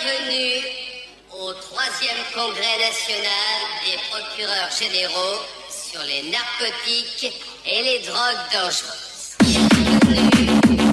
bienvenue au troisième congrès national des procureurs généraux sur les narcotiques et les drogues dangereuses. Bienvenue.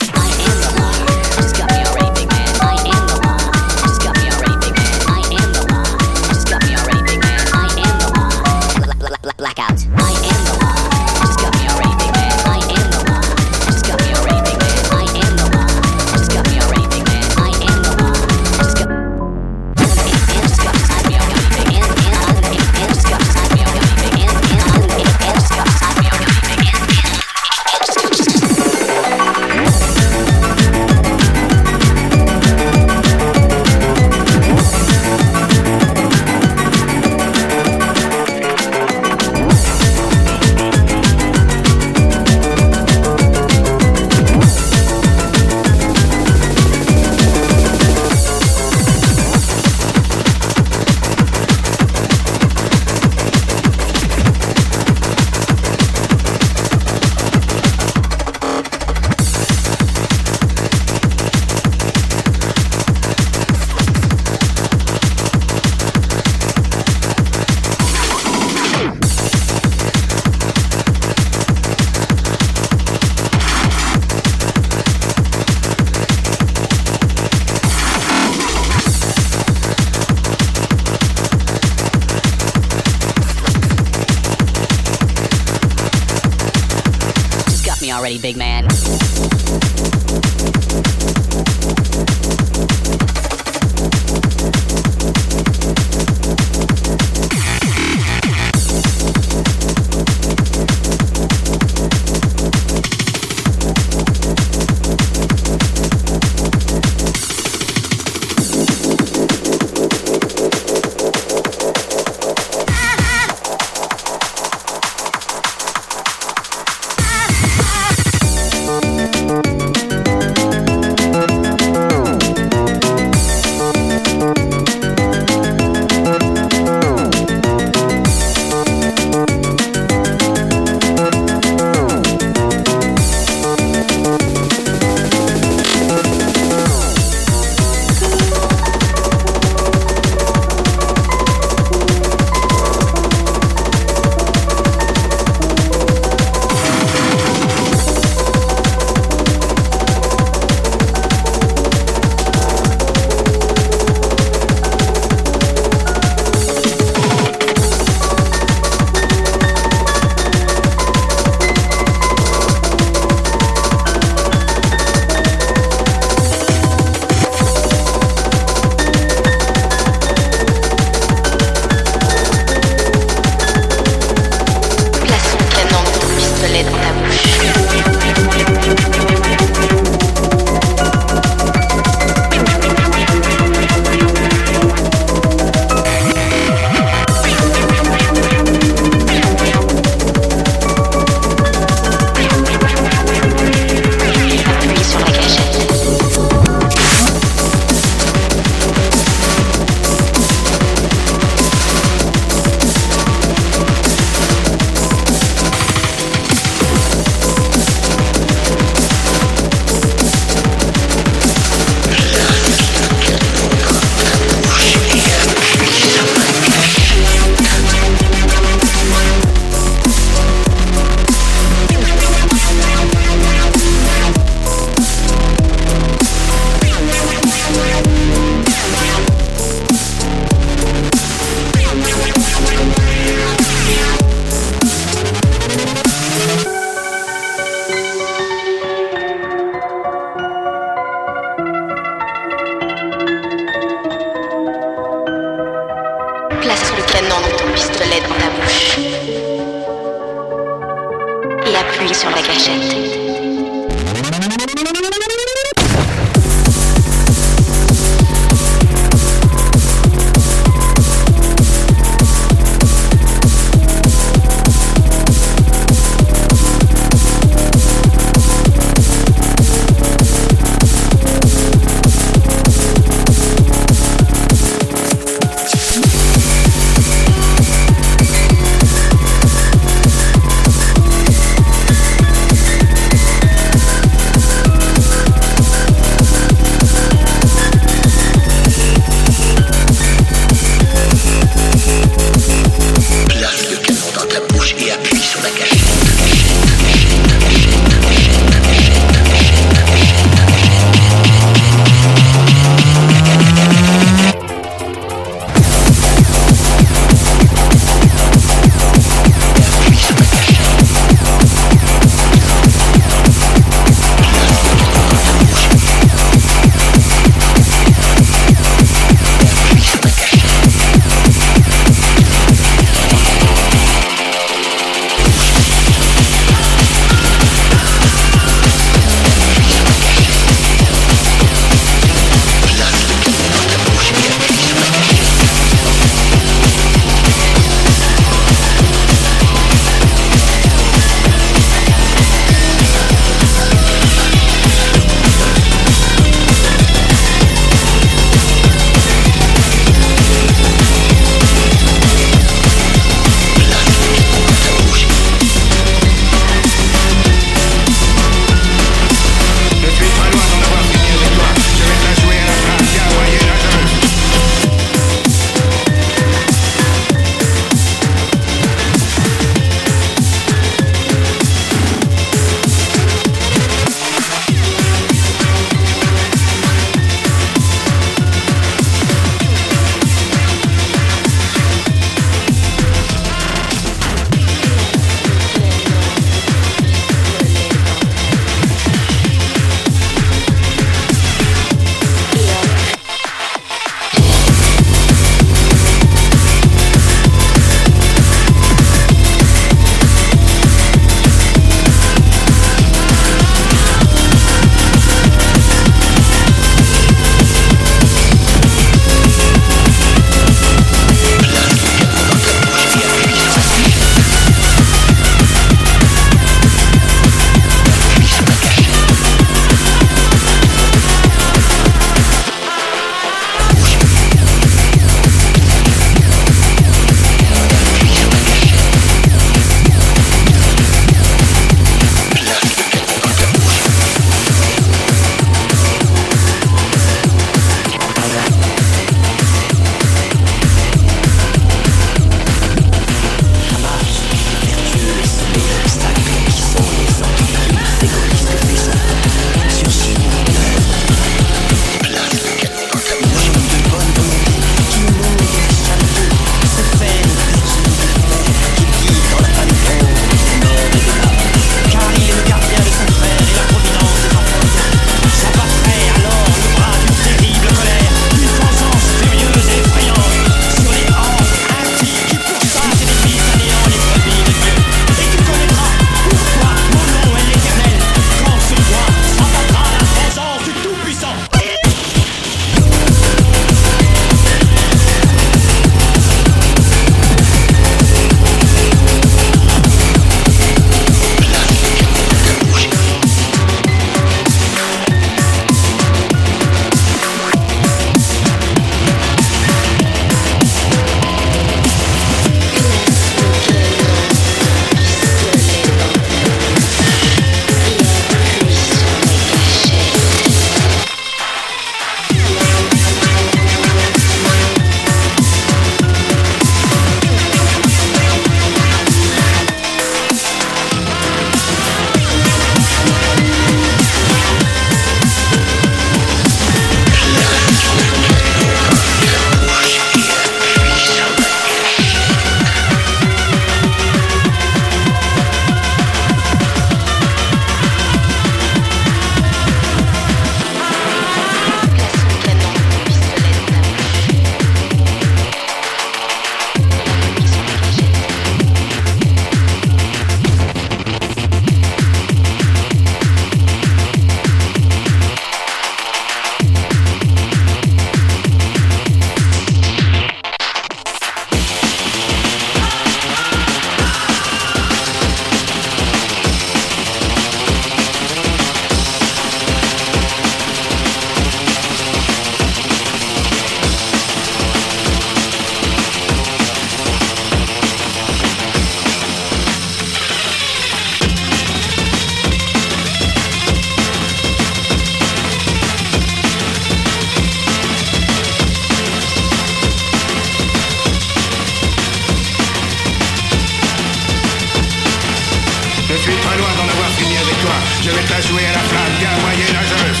Je suis très loin d'en avoir fini avec toi. Je vais te jouer à la flamme, bien moyen-nageuse.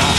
Ah,